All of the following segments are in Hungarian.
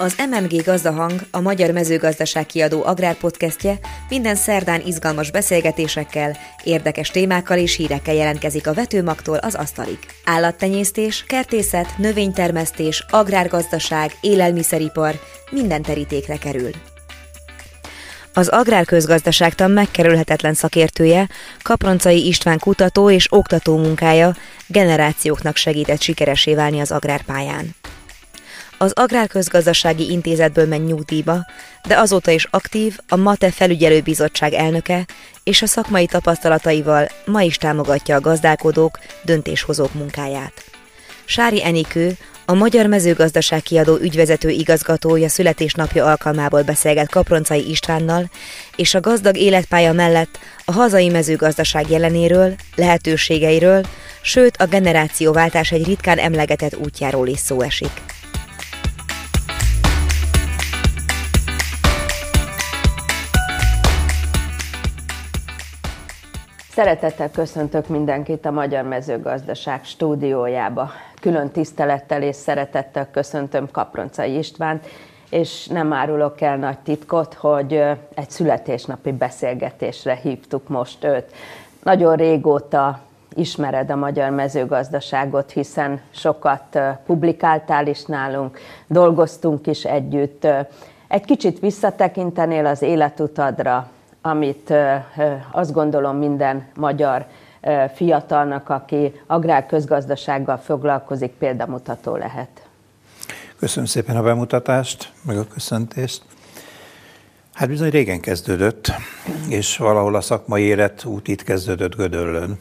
Az MMG Gazdahang, a Magyar Mezőgazdaság kiadó agrárpodcastje minden szerdán izgalmas beszélgetésekkel, érdekes témákkal és hírekkel jelentkezik a vetőmagtól az asztalig. Állattenyésztés, kertészet, növénytermesztés, agrárgazdaság, élelmiszeripar, minden terítékre kerül. Az agrárközgazdaságtan megkerülhetetlen szakértője, Kaproncai István kutató és oktató munkája generációknak segített sikeresé válni az agrárpályán. Az Agrárközgazdasági Intézetből ment nyugdíjba, de azóta is aktív, a MATE felügyelőbizottság elnöke, és a szakmai tapasztalataival ma is támogatja a gazdálkodók, döntéshozók munkáját. Sári Enikő, a Magyar Mezőgazdaság kiadó ügyvezető igazgatója születésnapja alkalmából beszélget Kaproncai Istvánnal, és a gazdag életpálya mellett a hazai mezőgazdaság jelenéről, lehetőségeiről, sőt a generációváltás egy ritkán emlegetett útjáról is szó esik. Szeretettel köszöntök mindenkit a Magyar Mezőgazdaság stúdiójába. Külön tisztelettel és szeretettel köszöntöm Kaproncai Istvánt, és nem árulok el nagy titkot, hogy egy születésnapi beszélgetésre hívtuk most őt. Nagyon régóta ismered a magyar mezőgazdaságot, hiszen sokat publikáltál is nálunk, dolgoztunk is együtt. Egy kicsit visszatekintenél az életutadra, amit azt gondolom minden magyar fiatalnak, aki agrárközgazdasággal foglalkozik, példamutató lehet. Köszönöm szépen a bemutatást, meg a köszöntést. Hát bizony régen kezdődött, és valahol a szakmai élet út itt kezdődött Gödöllön.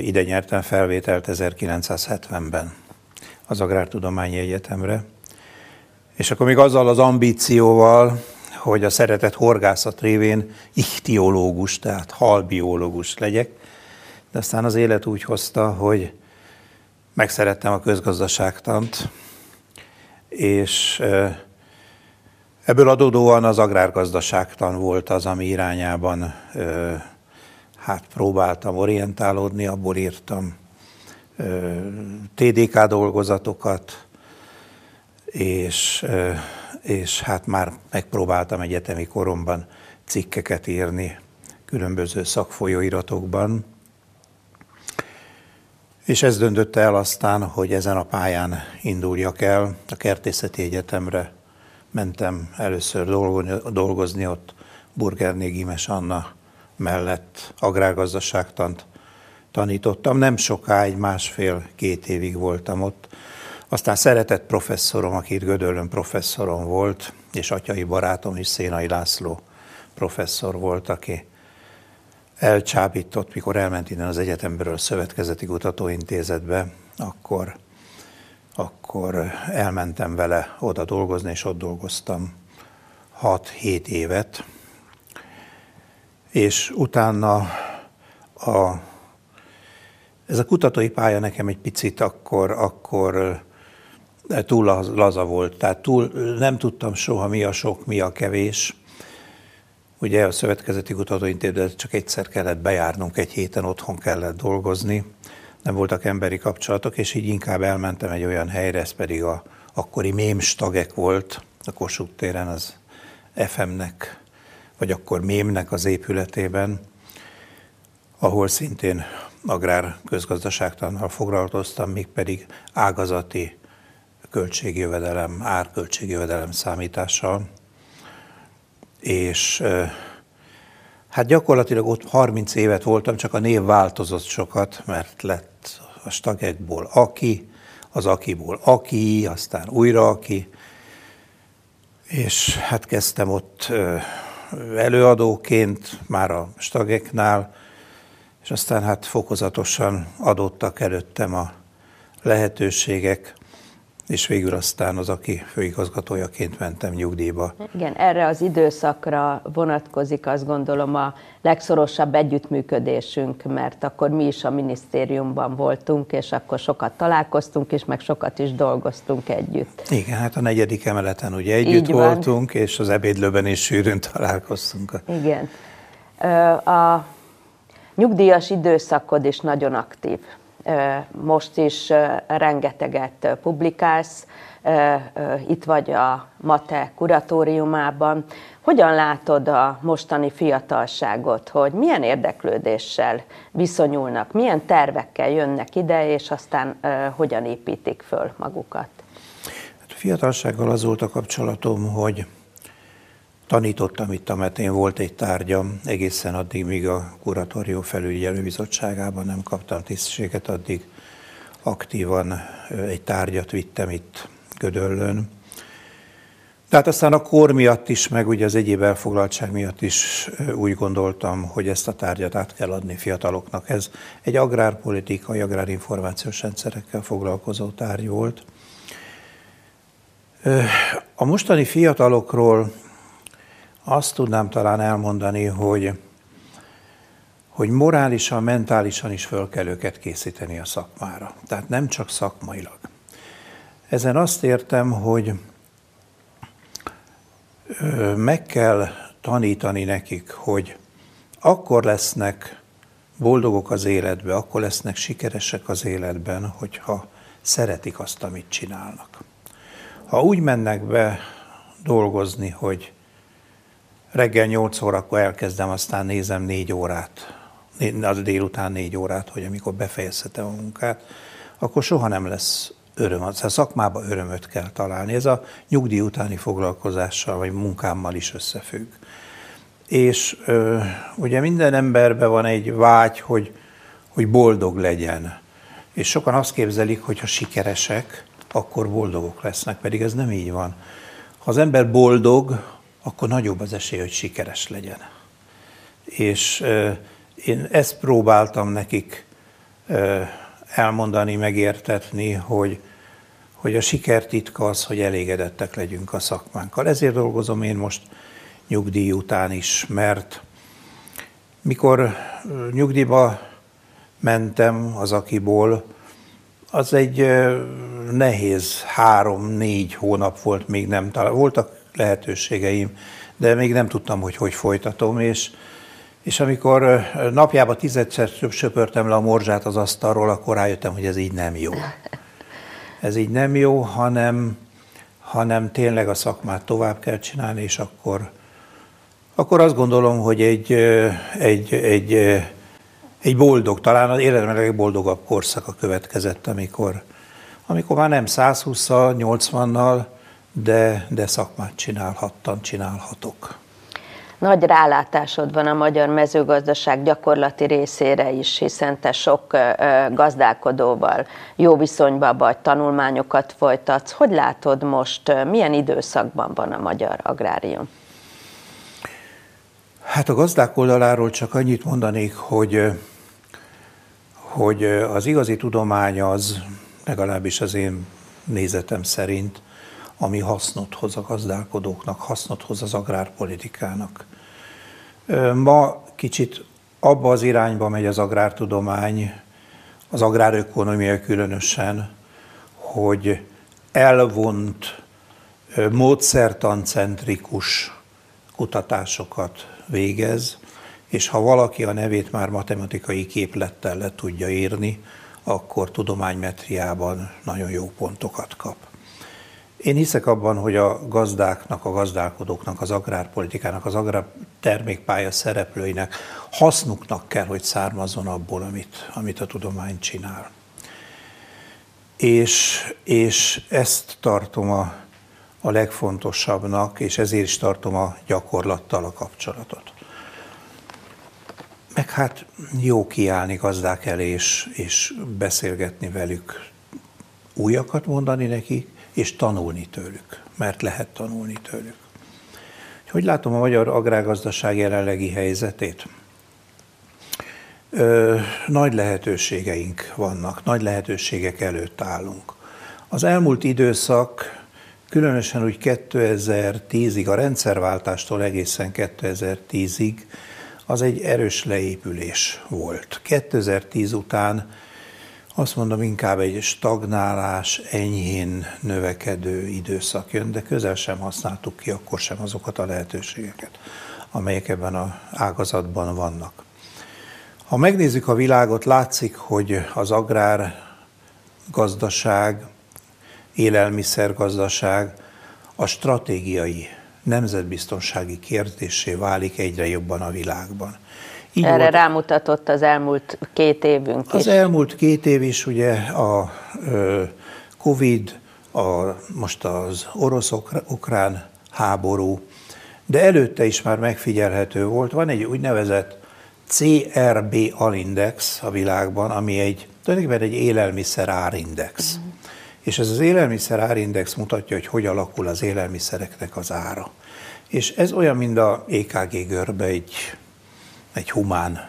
Ide nyertem felvételt 1970-ben az Agrártudományi Egyetemre. És akkor még azzal az ambícióval, hogy a szeretett horgászat révén ichtiológus, tehát halbiológus legyek, de aztán az élet úgy hozta, hogy megszerettem a közgazdaságtant, és ebből adódóan az agrárgazdaságtan volt az, ami irányában hát próbáltam orientálódni, abból írtam TDK dolgozatokat, és és hát már megpróbáltam egyetemi koromban cikkeket írni különböző szakfolyóiratokban, és ez döntötte el aztán, hogy ezen a pályán induljak el. A Kertészeti Egyetemre mentem először dolgozni, ott Burgerné Gimes Anna mellett agrárgazdaságtant tanítottam. Nem sokáig, másfél-két évig voltam ott, aztán szeretett professzorom, aki itt Gödöllön professzorom volt, és atyai barátom is Szénai László professzor volt, aki elcsábított, mikor elment innen az egyetemről a Szövetkezeti Kutatóintézetbe, akkor, akkor elmentem vele oda dolgozni, és ott dolgoztam 6-7 évet, és utána a, ez a kutatói pálya nekem egy picit akkor, akkor túl laza volt, tehát túl nem tudtam soha mi a sok, mi a kevés. Ugye a Szövetkezeti Kutatóintézetben csak egyszer kellett bejárnunk, egy héten otthon kellett dolgozni, nem voltak emberi kapcsolatok, és így inkább elmentem egy olyan helyre, ez pedig a akkori mémstagek volt, a Kossuth téren az FM-nek, vagy akkor mémnek az épületében, ahol szintén agrár közgazdaságtannal foglalkoztam, még pedig ágazati költségjövedelem, árköltségjövedelem számítással, és hát gyakorlatilag ott 30 évet voltam, csak a név változott sokat, mert lett a stagekból aki, az akiból aki, aztán újra aki, és hát kezdtem ott előadóként, már a stageknál, és aztán hát fokozatosan adottak előttem a lehetőségek, és végül aztán az, aki főigazgatójaként mentem nyugdíjba. Igen, erre az időszakra vonatkozik azt gondolom a legszorosabb együttműködésünk, mert akkor mi is a minisztériumban voltunk, és akkor sokat találkoztunk is, meg sokat is dolgoztunk együtt. Igen, hát a negyedik emeleten ugye együtt Így voltunk, van. és az ebédlőben is sűrűn találkoztunk. Igen. A nyugdíjas időszakod is nagyon aktív most is rengeteget publikálsz, itt vagy a MATE kuratóriumában. Hogyan látod a mostani fiatalságot, hogy milyen érdeklődéssel viszonyulnak, milyen tervekkel jönnek ide, és aztán hogyan építik föl magukat? Hát a fiatalsággal az volt a kapcsolatom, hogy tanítottam itt a Metén, volt egy tárgyam, egészen addig, míg a kuratórium felügyelő bizottságában nem kaptam tisztséget, addig aktívan egy tárgyat vittem itt Gödöllön. Tehát aztán a kor miatt is, meg ugye az egyéb elfoglaltság miatt is úgy gondoltam, hogy ezt a tárgyat át kell adni fiataloknak. Ez egy agrárpolitikai, agrárinformációs rendszerekkel foglalkozó tárgy volt. A mostani fiatalokról azt tudnám talán elmondani, hogy, hogy morálisan, mentálisan is föl kell őket készíteni a szakmára. Tehát nem csak szakmailag. Ezen azt értem, hogy meg kell tanítani nekik, hogy akkor lesznek boldogok az életbe, akkor lesznek sikeresek az életben, hogyha szeretik azt, amit csinálnak. Ha úgy mennek be dolgozni, hogy reggel 8 órakor elkezdem, aztán nézem 4 órát, az délután 4 órát, hogy amikor befejezhetem a munkát, akkor soha nem lesz öröm, a szakmában örömöt kell találni. Ez a nyugdíj utáni foglalkozással vagy munkámmal is összefügg. És ö, ugye minden emberben van egy vágy, hogy, hogy boldog legyen. És sokan azt képzelik, hogy ha sikeresek, akkor boldogok lesznek, pedig ez nem így van. Ha az ember boldog, akkor nagyobb az esély, hogy sikeres legyen. És én ezt próbáltam nekik elmondani, megértetni, hogy, hogy a siker titka az, hogy elégedettek legyünk a szakmánkkal. Ezért dolgozom én most nyugdíj után is, mert mikor nyugdíjba mentem az akiból, az egy nehéz három-négy hónap volt, még nem talán. Voltak lehetőségeim, de még nem tudtam, hogy hogy folytatom, és és amikor napjában tizedszer söpörtem le a morzsát az asztalról, akkor rájöttem, hogy ez így nem jó. Ez így nem jó, hanem, hanem tényleg a szakmát tovább kell csinálni, és akkor, akkor azt gondolom, hogy egy, egy, egy, egy boldog, talán az életem legboldogabb korszaka következett, amikor, amikor már nem 120-szal, 80-nal, de, de szakmát csinálhattam, csinálhatok. Nagy rálátásod van a magyar mezőgazdaság gyakorlati részére is, hiszen te sok gazdálkodóval jó viszonyban vagy, tanulmányokat folytatsz. Hogy látod most, milyen időszakban van a magyar agrárium? Hát a gazdák oldaláról csak annyit mondanék, hogy, hogy az igazi tudomány az, legalábbis az én nézetem szerint, ami hasznot hoz a gazdálkodóknak, hasznot hoz az agrárpolitikának. Ma kicsit abba az irányba megy az agrártudomány, az agrárökonomia különösen, hogy elvont, módszertancentrikus kutatásokat végez, és ha valaki a nevét már matematikai képlettel le tudja írni, akkor tudománymetriában nagyon jó pontokat kap. Én hiszek abban, hogy a gazdáknak, a gazdálkodóknak, az agrárpolitikának, az agrártermékpálya szereplőinek hasznuknak kell, hogy származzon abból, amit, amit a tudomány csinál. És, és ezt tartom a, a legfontosabbnak, és ezért is tartom a gyakorlattal a kapcsolatot. Meg hát jó kiállni gazdák elé, és, és beszélgetni velük, újakat mondani nekik, és tanulni tőlük, mert lehet tanulni tőlük. Hogy látom a magyar agrárgazdaság jelenlegi helyzetét? Ö, nagy lehetőségeink vannak, nagy lehetőségek előtt állunk. Az elmúlt időszak, különösen úgy 2010-ig, a rendszerváltástól egészen 2010-ig, az egy erős leépülés volt. 2010 után azt mondom, inkább egy stagnálás, enyhén növekedő időszak jön, de közel sem használtuk ki akkor sem azokat a lehetőségeket, amelyek ebben az ágazatban vannak. Ha megnézzük a világot, látszik, hogy az agrár gazdaság, élelmiszergazdaság a stratégiai nemzetbiztonsági kérdésé válik egyre jobban a világban. Így Erre volt, rámutatott az elmúlt két évünk Az is. elmúlt két év is ugye a Covid, a, most az orosz-ukrán háború, de előtte is már megfigyelhető volt. Van egy úgynevezett CRB alindex a világban, ami egy, tulajdonképpen egy élelmiszer árindex. Mm. És ez az élelmiszer árindex mutatja, hogy hogy alakul az élelmiszereknek az ára. És ez olyan, mint a EKG görbe egy, egy humán,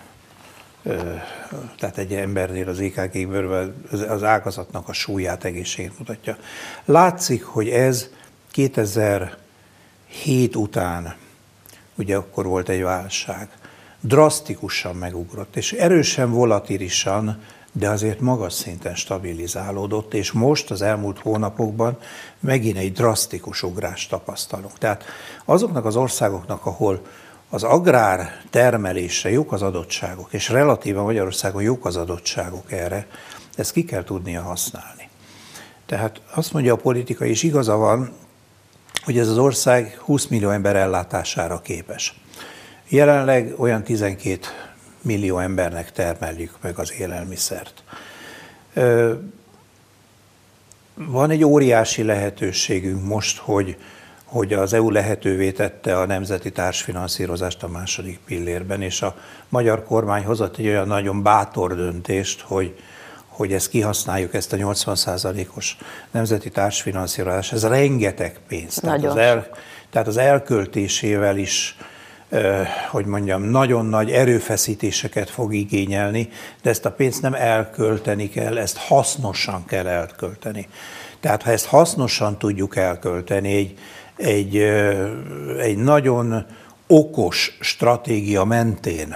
tehát egy embernél az EKG görbe az ágazatnak a súlyát, egészségét mutatja. Látszik, hogy ez 2007 után, ugye akkor volt egy válság, drasztikusan megugrott, és erősen volatilisan de azért magas szinten stabilizálódott, és most az elmúlt hónapokban megint egy drasztikus ugrást tapasztalunk. Tehát azoknak az országoknak, ahol az agrár termelésre jók az adottságok, és relatívan Magyarországon jók az adottságok erre, ezt ki kell tudnia használni. Tehát azt mondja a politika, és igaza van, hogy ez az ország 20 millió ember ellátására képes. Jelenleg olyan 12 millió embernek termeljük meg az élelmiszert. Van egy óriási lehetőségünk most, hogy, hogy az EU lehetővé tette a nemzeti társfinanszírozást a második pillérben, és a magyar kormány hozott egy olyan nagyon bátor döntést, hogy, hogy ezt kihasználjuk, ezt a 80%-os nemzeti társfinanszírozást. Ez rengeteg pénz. Tehát az, el, tehát az elköltésével is hogy mondjam, nagyon nagy erőfeszítéseket fog igényelni, de ezt a pénzt nem elkölteni kell, ezt hasznosan kell elkölteni. Tehát ha ezt hasznosan tudjuk elkölteni, egy, egy, egy nagyon okos stratégia mentén,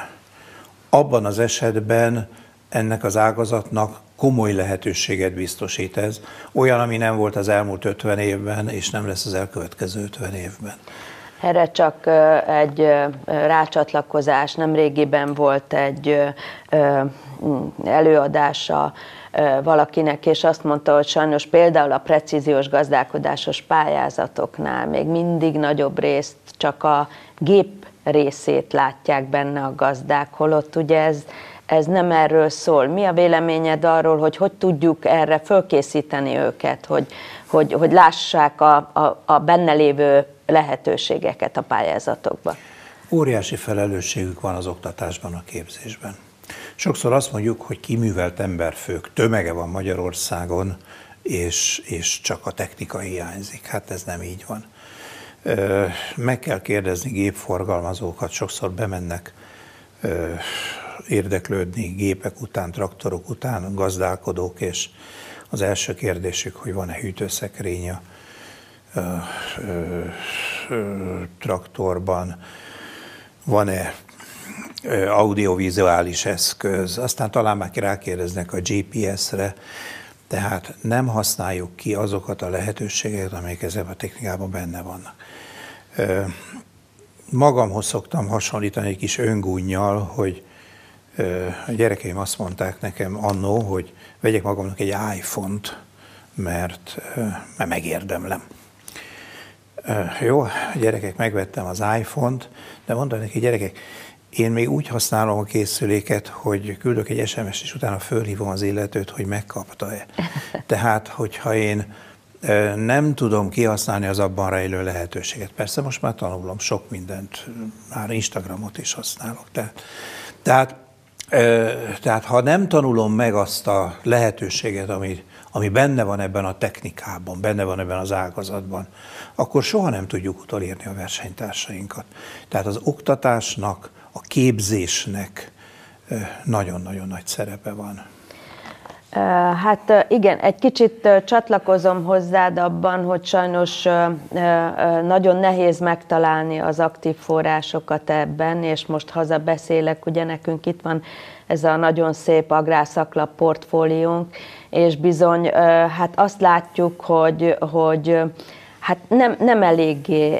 abban az esetben ennek az ágazatnak komoly lehetőséget biztosít ez, olyan, ami nem volt az elmúlt 50 évben, és nem lesz az elkövetkező 50 évben. Erre csak egy rácsatlakozás, nem régiben volt egy előadása valakinek, és azt mondta, hogy sajnos például a precíziós gazdálkodásos pályázatoknál még mindig nagyobb részt csak a gép részét látják benne a gazdák, holott ugye ez, ez nem erről szól. Mi a véleményed arról, hogy hogy tudjuk erre fölkészíteni őket, hogy, hogy, hogy lássák a, a, a benne lévő lehetőségeket a pályázatokban. Óriási felelősségük van az oktatásban, a képzésben. Sokszor azt mondjuk, hogy kiművelt emberfők tömege van Magyarországon, és, és csak a technika hiányzik. Hát ez nem így van. Meg kell kérdezni gépforgalmazókat, sokszor bemennek érdeklődni gépek után, traktorok után, gazdálkodók, és az első kérdésük, hogy van-e hűtőszekrény traktorban, van-e audiovizuális eszköz, aztán talán már rákérdeznek a GPS-re, tehát nem használjuk ki azokat a lehetőségeket, amelyek ezzel a technikában benne vannak. Magamhoz szoktam hasonlítani egy kis öngúnyjal, hogy a gyerekeim azt mondták nekem annó, hogy vegyek magamnak egy iPhone-t, mert, mert megérdemlem. Jó, a gyerekek, megvettem az iPhone-t, de mondtam neki, gyerekek, én még úgy használom a készüléket, hogy küldök egy SMS-t, és utána fölhívom az illetőt, hogy megkapta-e. Tehát, hogyha én nem tudom kihasználni az abban rejlő lehetőséget. Persze most már tanulom sok mindent, már Instagramot is használok. Tehát, tehát, tehát ha nem tanulom meg azt a lehetőséget, ami, ami benne van ebben a technikában, benne van ebben az ágazatban, akkor soha nem tudjuk utolérni a versenytársainkat. Tehát az oktatásnak, a képzésnek nagyon-nagyon nagy szerepe van. Hát igen, egy kicsit csatlakozom hozzád abban, hogy sajnos nagyon nehéz megtalálni az aktív forrásokat ebben, és most haza beszélek, ugye nekünk itt van ez a nagyon szép agrárszaklap portfóliónk, és bizony hát azt látjuk, hogy, hogy hát nem, nem eléggé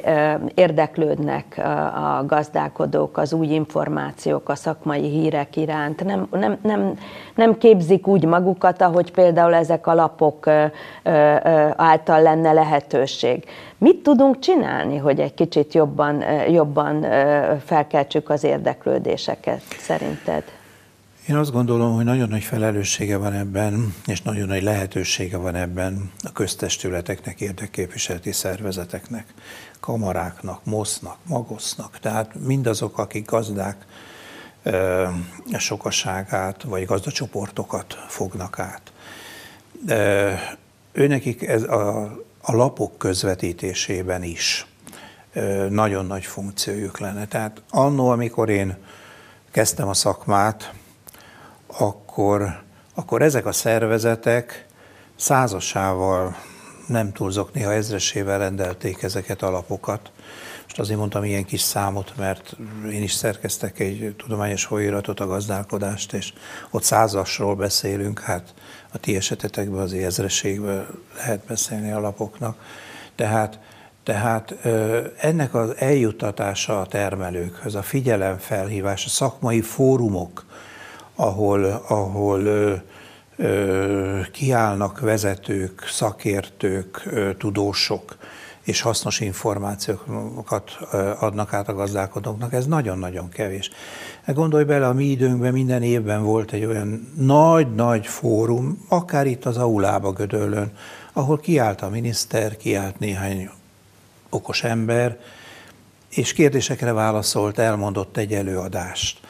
érdeklődnek a gazdálkodók az új információk, a szakmai hírek iránt, nem, nem, nem, nem képzik úgy magukat, ahogy például ezek a lapok által lenne lehetőség. Mit tudunk csinálni, hogy egy kicsit jobban, jobban felkeltsük az érdeklődéseket szerinted? Én azt gondolom, hogy nagyon nagy felelőssége van ebben, és nagyon nagy lehetősége van ebben a köztestületeknek, érdekképviseleti szervezeteknek, kamaráknak, mosznak, magosznak, tehát mindazok, akik gazdák sokaságát, vagy gazdacsoportokat fognak át. Őnekik ez a, a lapok közvetítésében is nagyon nagy funkciójuk lenne. Tehát annó, amikor én kezdtem a szakmát, akkor, akkor ezek a szervezetek százasával, nem túlzok, néha ezresével rendelték ezeket a lapokat. Most azért mondtam ilyen kis számot, mert én is szerkeztek egy tudományos folyóiratot, a gazdálkodást, és ott százasról beszélünk, hát a ti esetetekben az ezreségben lehet beszélni a lapoknak. Tehát, tehát ennek az eljuttatása a termelőkhöz, a figyelemfelhívás, a szakmai fórumok, ahol, ahol ö, kiállnak vezetők, szakértők, tudósok, és hasznos információkat adnak át a gazdálkodóknak, ez nagyon-nagyon kevés. Hát gondolj bele, a mi időnkben minden évben volt egy olyan nagy-nagy fórum, akár itt az Aulába Gödöllön, ahol kiállt a miniszter, kiállt néhány okos ember, és kérdésekre válaszolt, elmondott egy előadást.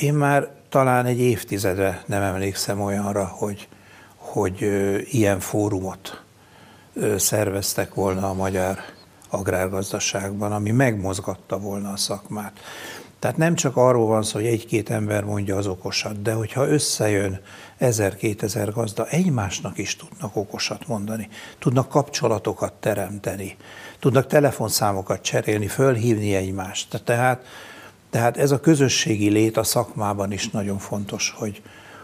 Én már talán egy évtizedre nem emlékszem olyanra, hogy, hogy ilyen fórumot szerveztek volna a magyar agrárgazdaságban, ami megmozgatta volna a szakmát. Tehát nem csak arról van szó, hogy egy-két ember mondja az okosat, de hogyha összejön ezer-kétezer gazda, egymásnak is tudnak okosat mondani, tudnak kapcsolatokat teremteni, tudnak telefonszámokat cserélni, fölhívni egymást. Tehát tehát ez a közösségi lét a szakmában is nagyon fontos, hogy,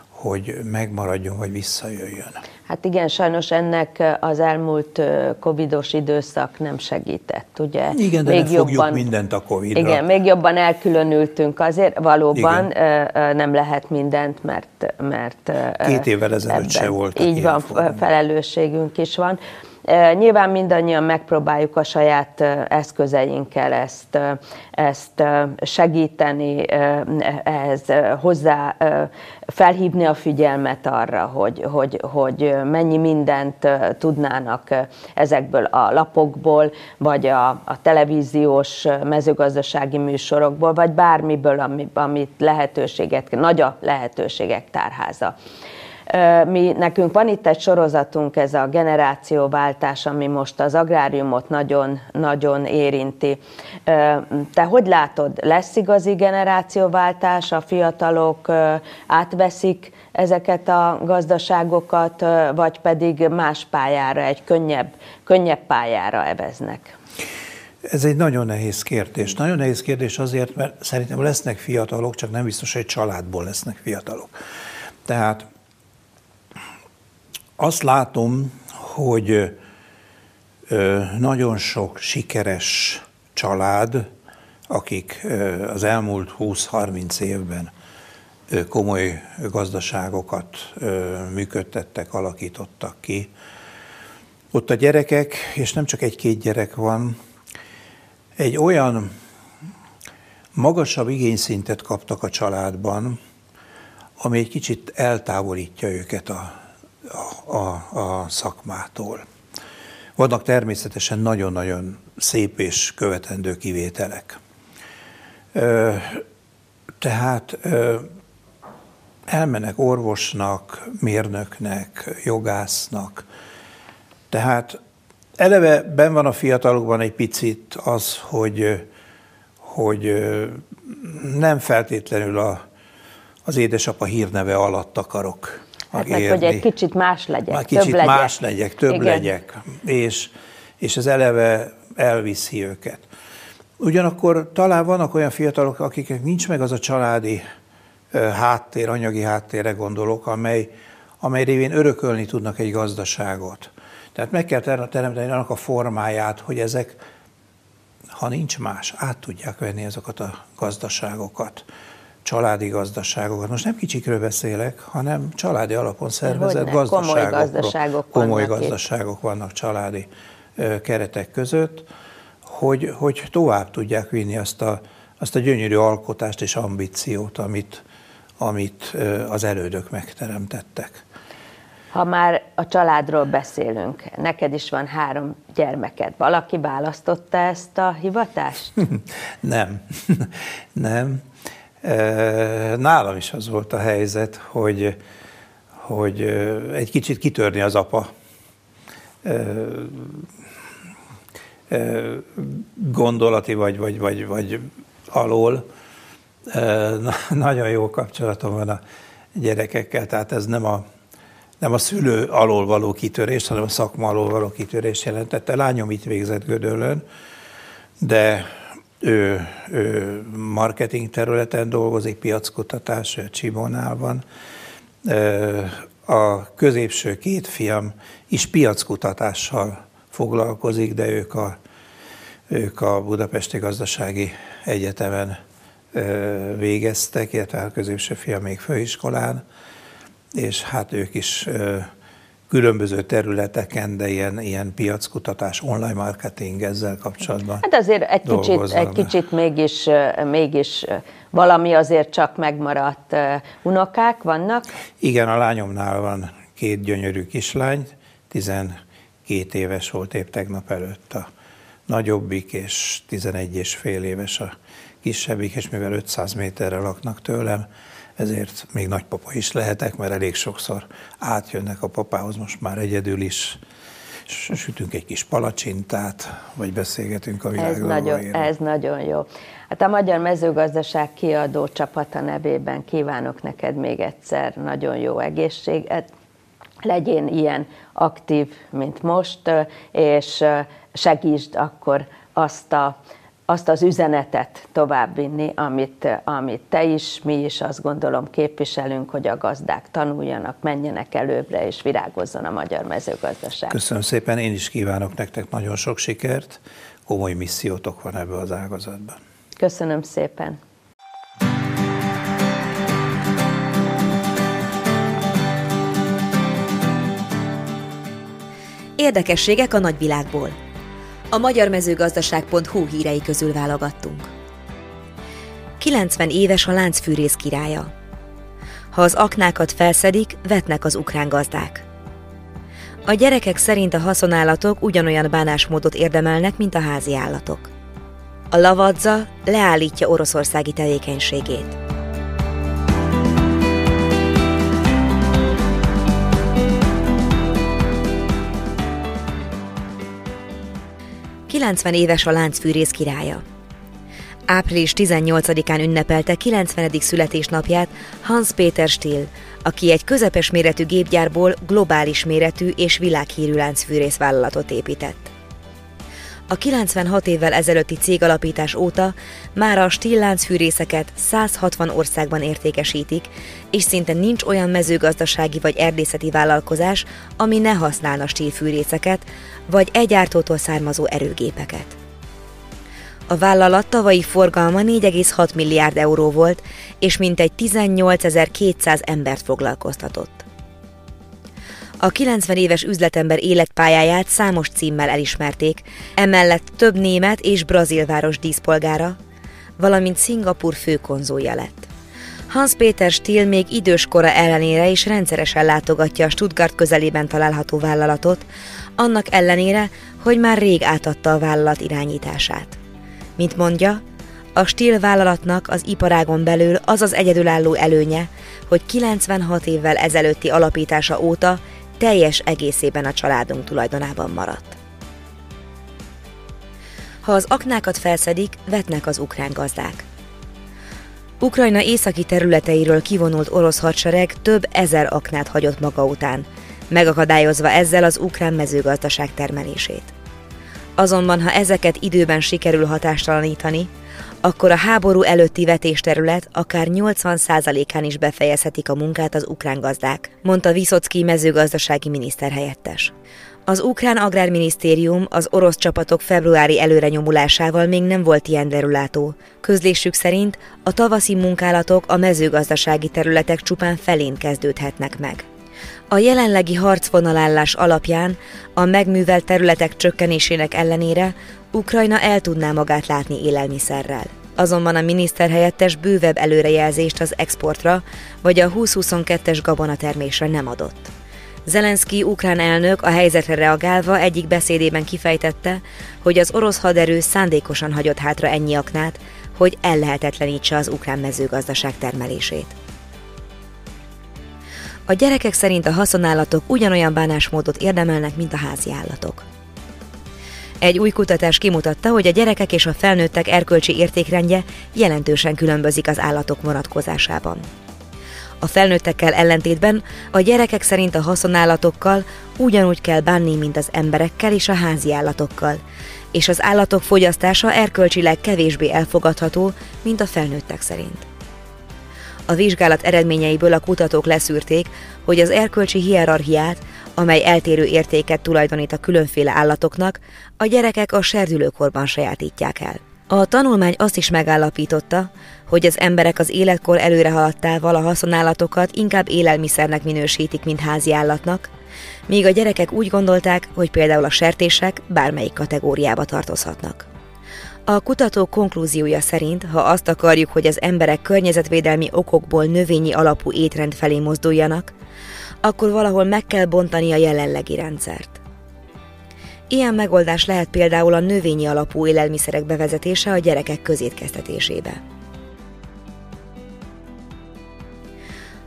hogy megmaradjon, vagy visszajöjjön. Hát igen, sajnos ennek az elmúlt covidos időszak nem segített, ugye? Igen, de még jobban, mindent a covidra. Igen, még jobban elkülönültünk azért, valóban igen. nem lehet mindent, mert... mert Két évvel ezelőtt se volt. Így van, felelősségünk is van. Nyilván mindannyian megpróbáljuk a saját eszközeinkkel ezt, ezt segíteni, ehhez hozzá felhívni a figyelmet arra, hogy, hogy, hogy mennyi mindent tudnának ezekből a lapokból, vagy a, a televíziós mezőgazdasági műsorokból, vagy bármiből, amit lehetőséget, nagy a lehetőségek tárháza. Mi, nekünk van itt egy sorozatunk, ez a generációváltás, ami most az agráriumot nagyon, nagyon érinti. Te hogy látod, lesz igazi generációváltás, a fiatalok átveszik ezeket a gazdaságokat, vagy pedig más pályára, egy könnyebb, könnyebb pályára eveznek? Ez egy nagyon nehéz kérdés. Nagyon nehéz kérdés azért, mert szerintem lesznek fiatalok, csak nem biztos, hogy családból lesznek fiatalok. Tehát azt látom, hogy nagyon sok sikeres család, akik az elmúlt 20-30 évben komoly gazdaságokat működtettek, alakítottak ki. Ott a gyerekek, és nem csak egy-két gyerek van, egy olyan magasabb igényszintet kaptak a családban, ami egy kicsit eltávolítja őket a a, a, a szakmától. Vannak természetesen nagyon-nagyon szép és követendő kivételek. Tehát elmenek orvosnak, mérnöknek, jogásznak. Tehát eleve ben van a fiatalokban egy picit az, hogy, hogy nem feltétlenül a, az édesapa hírneve alatt akarok Hát meg, hogy egy kicsit más legyek, Már kicsit több legyek. más legyek, több Igen. legyek, és, és ez eleve elviszi őket. Ugyanakkor talán vannak olyan fiatalok, akiknek nincs meg az a családi háttér, anyagi háttérre gondolok, amely, amely révén örökölni tudnak egy gazdaságot. Tehát meg kell teremteni annak a formáját, hogy ezek, ha nincs más, át tudják venni ezeket a gazdaságokat családi gazdaságokat. Most nem kicsikről beszélek, hanem családi alapon szervezett Hogyne, gazdaságokról. Komoly gazdaságok komoly vannak gazdaságok itt. vannak családi keretek között, hogy, hogy tovább tudják vinni azt a, azt a gyönyörű alkotást és ambíciót, amit, amit az elődök megteremtettek. Ha már a családról beszélünk, neked is van három gyermeked. Valaki választotta ezt a hivatást? Nem, nem. Nálam is az volt a helyzet, hogy, hogy egy kicsit kitörni az apa gondolati vagy, vagy, vagy, vagy alól. Nagyon jó kapcsolatom van a gyerekekkel, tehát ez nem a, nem a szülő alól való kitörés, hanem a szakma alól való kitörés jelentette. Lányom itt végzett Gödöllön, de ő, ő marketing területen dolgozik, piackutatás, ő van. A középső két fiam is piackutatással foglalkozik, de ők a, ők a Budapesti Gazdasági Egyetemen végeztek, illetve a középső fiam még főiskolán, és hát ők is különböző területeken, de ilyen, ilyen piackutatás, online marketing ezzel kapcsolatban Hát azért egy kicsit, egy kicsit mégis, mégis valami azért csak megmaradt unokák vannak? Igen, a lányomnál van két gyönyörű kislány, 12 éves volt épp tegnap előtt a nagyobbik, és 11 és fél éves a kisebbik, és mivel 500 méterre laknak tőlem, ezért még nagypapa is lehetek, mert elég sokszor átjönnek a papához most már egyedül is, sütünk egy kis palacsintát, vagy beszélgetünk a világ ez nagyon, ez nagyon jó. Hát a Magyar Mezőgazdaság kiadó csapata nevében kívánok neked még egyszer nagyon jó egészséget, legyél ilyen aktív, mint most, és segítsd akkor azt a azt az üzenetet továbbvinni, amit, amit te is, mi is azt gondolom képviselünk, hogy a gazdák tanuljanak, menjenek előbbre, és virágozzon a magyar mezőgazdaság. Köszönöm szépen, én is kívánok nektek nagyon sok sikert, komoly missziótok van ebbe az ágazatban. Köszönöm szépen. Érdekességek a nagyvilágból a magyarmezőgazdaság.hu hírei közül válogattunk. 90 éves a láncfűrész királya. Ha az aknákat felszedik, vetnek az ukrán gazdák. A gyerekek szerint a haszonállatok ugyanolyan bánásmódot érdemelnek, mint a házi állatok. A lavadza leállítja oroszországi tevékenységét. 90 éves a láncfűrész királya. Április 18-án ünnepelte 90. születésnapját Hans Peter Still, aki egy közepes méretű gépgyárból globális méretű és világhírű láncfűrészvállalatot épített. A 96 évvel ezelőtti cégalapítás óta már a stílláncfűrészeket 160 országban értékesítik, és szinte nincs olyan mezőgazdasági vagy erdészeti vállalkozás, ami ne használna stílfűrészeket, vagy egyártótól származó erőgépeket. A vállalat tavalyi forgalma 4,6 milliárd euró volt, és mintegy 18.200 embert foglalkoztatott. A 90 éves üzletember életpályáját számos címmel elismerték, emellett több német és brazil város díszpolgára, valamint Szingapur főkonzulja lett. Hans Péter Still még időskora ellenére is rendszeresen látogatja a Stuttgart közelében található vállalatot, annak ellenére, hogy már rég átadta a vállalat irányítását. Mint mondja, a Still vállalatnak az iparágon belül az az egyedülálló előnye, hogy 96 évvel ezelőtti alapítása óta teljes egészében a családunk tulajdonában maradt. Ha az aknákat felszedik, vetnek az ukrán gazdák. Ukrajna északi területeiről kivonult orosz hadsereg több ezer aknát hagyott maga után, megakadályozva ezzel az ukrán mezőgazdaság termelését. Azonban, ha ezeket időben sikerül hatástalanítani, akkor a háború előtti vetésterület akár 80%-án is befejezhetik a munkát az ukrán gazdák, mondta Viszocki mezőgazdasági miniszter helyettes. Az ukrán agrárminisztérium az orosz csapatok februári előrenyomulásával még nem volt ilyen derülátó. Közlésük szerint a tavaszi munkálatok a mezőgazdasági területek csupán felén kezdődhetnek meg. A jelenlegi harcvonalállás alapján a megművelt területek csökkenésének ellenére Ukrajna el tudná magát látni élelmiszerrel. Azonban a miniszter helyettes bővebb előrejelzést az exportra vagy a 2022-es gabonatermésre nem adott. Zelenszky ukrán elnök a helyzetre reagálva egyik beszédében kifejtette, hogy az orosz haderő szándékosan hagyott hátra ennyi aknát, hogy ellehetetlenítse az ukrán mezőgazdaság termelését. A gyerekek szerint a haszonállatok ugyanolyan bánásmódot érdemelnek, mint a házi állatok. Egy új kutatás kimutatta, hogy a gyerekek és a felnőttek erkölcsi értékrendje jelentősen különbözik az állatok vonatkozásában. A felnőttekkel ellentétben a gyerekek szerint a haszonállatokkal ugyanúgy kell bánni, mint az emberekkel és a házi állatokkal, és az állatok fogyasztása erkölcsileg kevésbé elfogadható, mint a felnőttek szerint. A vizsgálat eredményeiből a kutatók leszűrték, hogy az erkölcsi hierarchiát, amely eltérő értéket tulajdonít a különféle állatoknak, a gyerekek a serdülőkorban sajátítják el. A tanulmány azt is megállapította, hogy az emberek az életkor előrehaladtával a haszonállatokat inkább élelmiszernek minősítik, mint házi állatnak, míg a gyerekek úgy gondolták, hogy például a sertések bármelyik kategóriába tartozhatnak. A kutató konklúziója szerint, ha azt akarjuk, hogy az emberek környezetvédelmi okokból növényi alapú étrend felé mozduljanak, akkor valahol meg kell bontani a jelenlegi rendszert. Ilyen megoldás lehet például a növényi alapú élelmiszerek bevezetése a gyerekek közétkeztetésébe.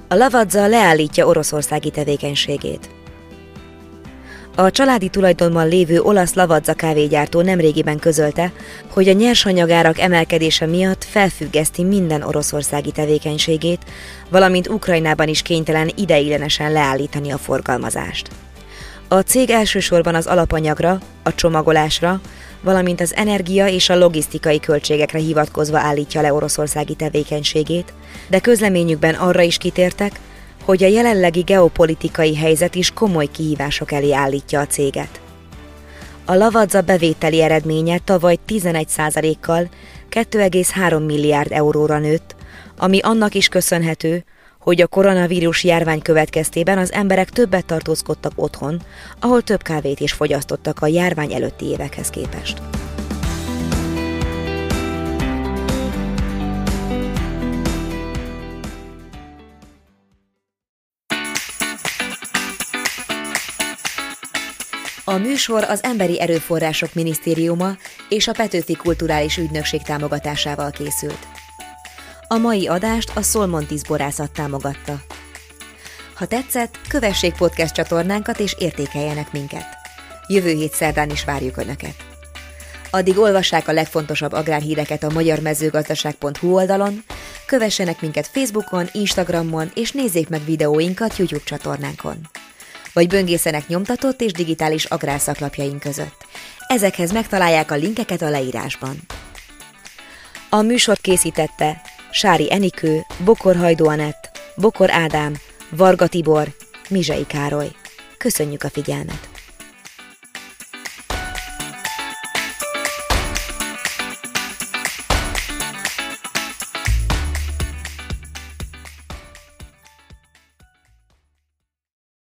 A Lavazza leállítja oroszországi tevékenységét. A családi tulajdonban lévő olasz Lavazza kávégyártó nemrégiben közölte, hogy a nyersanyagárak emelkedése miatt felfüggeszti minden oroszországi tevékenységét, valamint Ukrajnában is kénytelen ideiglenesen leállítani a forgalmazást. A cég elsősorban az alapanyagra, a csomagolásra, valamint az energia és a logisztikai költségekre hivatkozva állítja le oroszországi tevékenységét, de közleményükben arra is kitértek, hogy a jelenlegi geopolitikai helyzet is komoly kihívások elé állítja a céget. A Lavazza bevételi eredménye tavaly 11%-kal 2,3 milliárd euróra nőtt, ami annak is köszönhető, hogy a koronavírus járvány következtében az emberek többet tartózkodtak otthon, ahol több kávét is fogyasztottak a járvány előtti évekhez képest. A műsor az Emberi Erőforrások Minisztériuma és a Petőfi Kulturális Ügynökség támogatásával készült. A mai adást a Szolmontis borászat támogatta. Ha tetszett, kövessék podcast csatornánkat és értékeljenek minket. Jövő hét szerdán is várjuk Önöket. Addig olvassák a legfontosabb agrárhíreket a magyarmezőgazdaság.hu oldalon, kövessenek minket Facebookon, Instagramon és nézzék meg videóinkat YouTube csatornánkon. Vagy böngészenek nyomtatott és digitális agrárszaklapjaink között. Ezekhez megtalálják a linkeket a leírásban. A műsort készítette Sári Enikő, Bokor Hajdó Anett, Bokor Ádám, Varga Tibor, Mizsai Károly. Köszönjük a figyelmet!